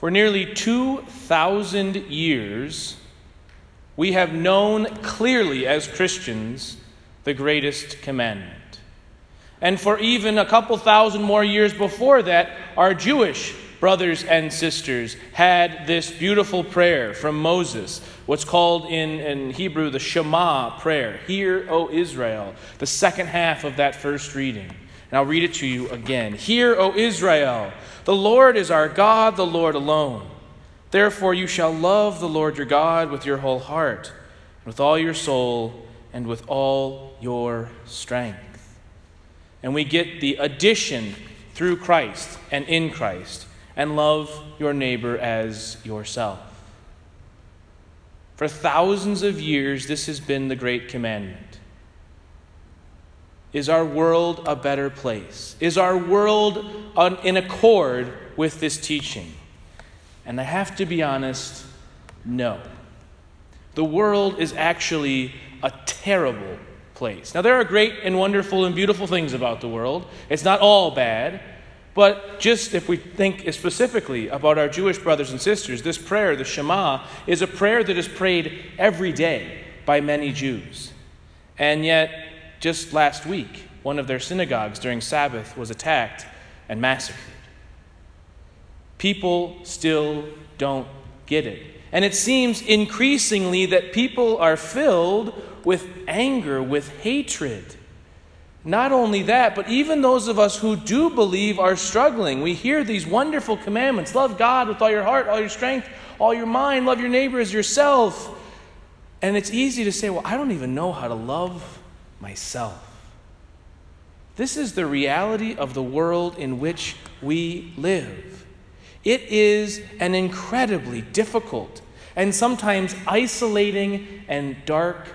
For nearly 2,000 years, we have known clearly as Christians the greatest commandment. And for even a couple thousand more years before that, our Jewish brothers and sisters had this beautiful prayer from Moses, what's called in, in Hebrew the Shema prayer. Hear, O Israel, the second half of that first reading. And I'll read it to you again. Hear, O Israel, the Lord is our God, the Lord alone. Therefore, you shall love the Lord your God with your whole heart, with all your soul, and with all your strength. And we get the addition through Christ and in Christ, and love your neighbor as yourself. For thousands of years, this has been the great commandment. Is our world a better place? Is our world in accord with this teaching? And I have to be honest, no. The world is actually a terrible place. Now, there are great and wonderful and beautiful things about the world. It's not all bad. But just if we think specifically about our Jewish brothers and sisters, this prayer, the Shema, is a prayer that is prayed every day by many Jews. And yet, just last week, one of their synagogues during Sabbath was attacked and massacred. People still don't get it. And it seems increasingly that people are filled with anger, with hatred. Not only that, but even those of us who do believe are struggling. We hear these wonderful commandments love God with all your heart, all your strength, all your mind, love your neighbor as yourself. And it's easy to say, well, I don't even know how to love myself. This is the reality of the world in which we live. It is an incredibly difficult and sometimes isolating and dark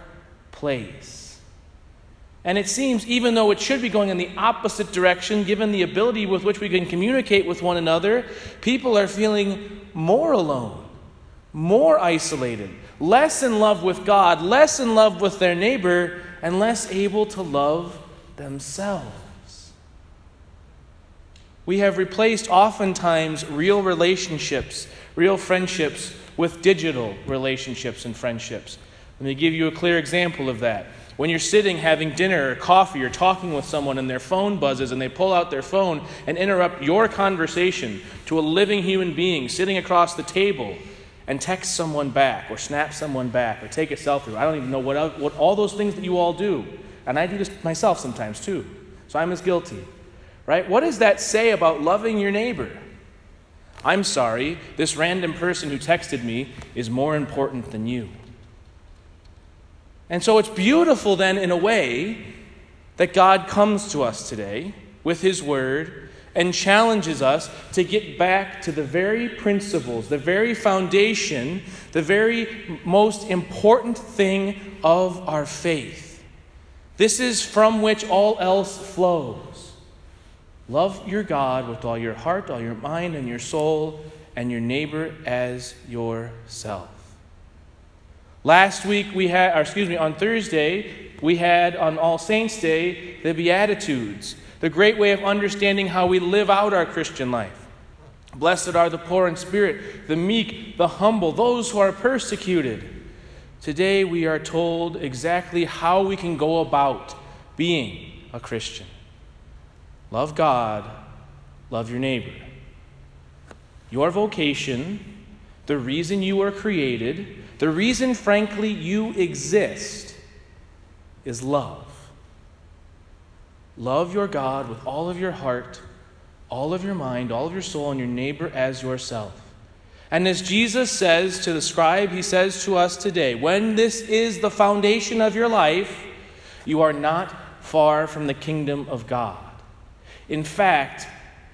place. And it seems, even though it should be going in the opposite direction, given the ability with which we can communicate with one another, people are feeling more alone, more isolated, less in love with God, less in love with their neighbor, and less able to love themselves. We have replaced oftentimes real relationships, real friendships, with digital relationships and friendships. Let me give you a clear example of that. When you're sitting having dinner or coffee or talking with someone and their phone buzzes and they pull out their phone and interrupt your conversation to a living human being sitting across the table and text someone back or snap someone back or take a selfie. I don't even know what, what all those things that you all do. And I do this myself sometimes too. So I'm as guilty. Right? What does that say about loving your neighbor? I'm sorry, this random person who texted me is more important than you. And so it's beautiful, then, in a way, that God comes to us today with His Word and challenges us to get back to the very principles, the very foundation, the very most important thing of our faith. This is from which all else flows. Love your God with all your heart, all your mind, and your soul, and your neighbor as yourself. Last week we had, or excuse me, on Thursday, we had on All Saints' Day the Beatitudes, the great way of understanding how we live out our Christian life. Blessed are the poor in spirit, the meek, the humble, those who are persecuted. Today we are told exactly how we can go about being a Christian. Love God, love your neighbor. Your vocation, the reason you were created, the reason, frankly, you exist, is love. Love your God with all of your heart, all of your mind, all of your soul, and your neighbor as yourself. And as Jesus says to the scribe, he says to us today when this is the foundation of your life, you are not far from the kingdom of God. In fact,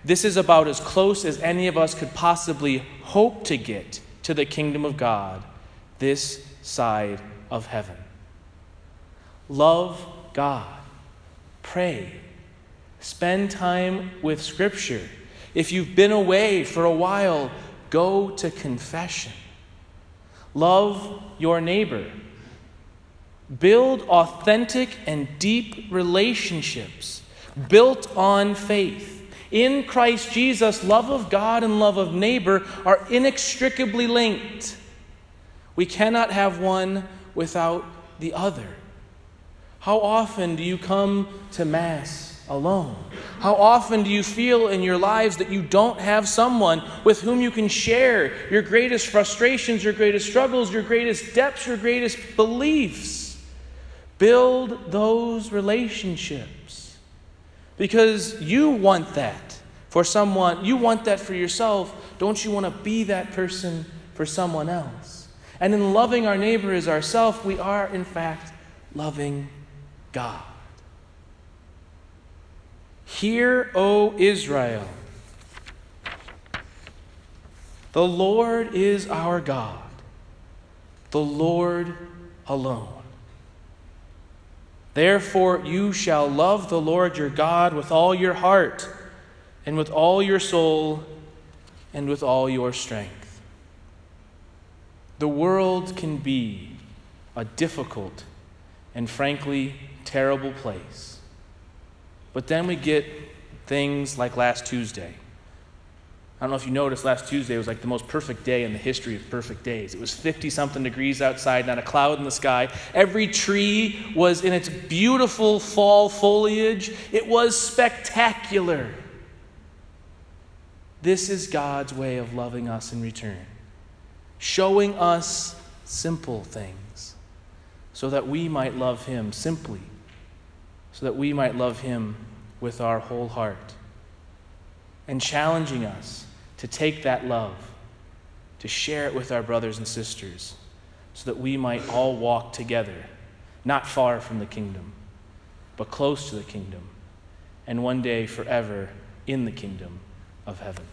this is about as close as any of us could possibly hope to get to the kingdom of God this side of heaven. Love God. Pray. Spend time with Scripture. If you've been away for a while, go to confession. Love your neighbor. Build authentic and deep relationships built on faith. In Christ Jesus, love of God and love of neighbor are inextricably linked. We cannot have one without the other. How often do you come to Mass alone? How often do you feel in your lives that you don't have someone with whom you can share your greatest frustrations, your greatest struggles, your greatest depths, your greatest beliefs? Build those relationships because you want that for someone. You want that for yourself. Don't you want to be that person for someone else? And in loving our neighbor as ourself, we are, in fact, loving God. Hear, O Israel, the Lord is our God, the Lord alone. Therefore, you shall love the Lord your God with all your heart, and with all your soul, and with all your strength. The world can be a difficult and frankly terrible place. But then we get things like last Tuesday. I don't know if you noticed, last Tuesday was like the most perfect day in the history of perfect days. It was 50 something degrees outside, not a cloud in the sky. Every tree was in its beautiful fall foliage. It was spectacular. This is God's way of loving us in return, showing us simple things so that we might love Him simply, so that we might love Him with our whole heart, and challenging us to take that love, to share it with our brothers and sisters, so that we might all walk together, not far from the kingdom, but close to the kingdom, and one day forever in the kingdom of heaven.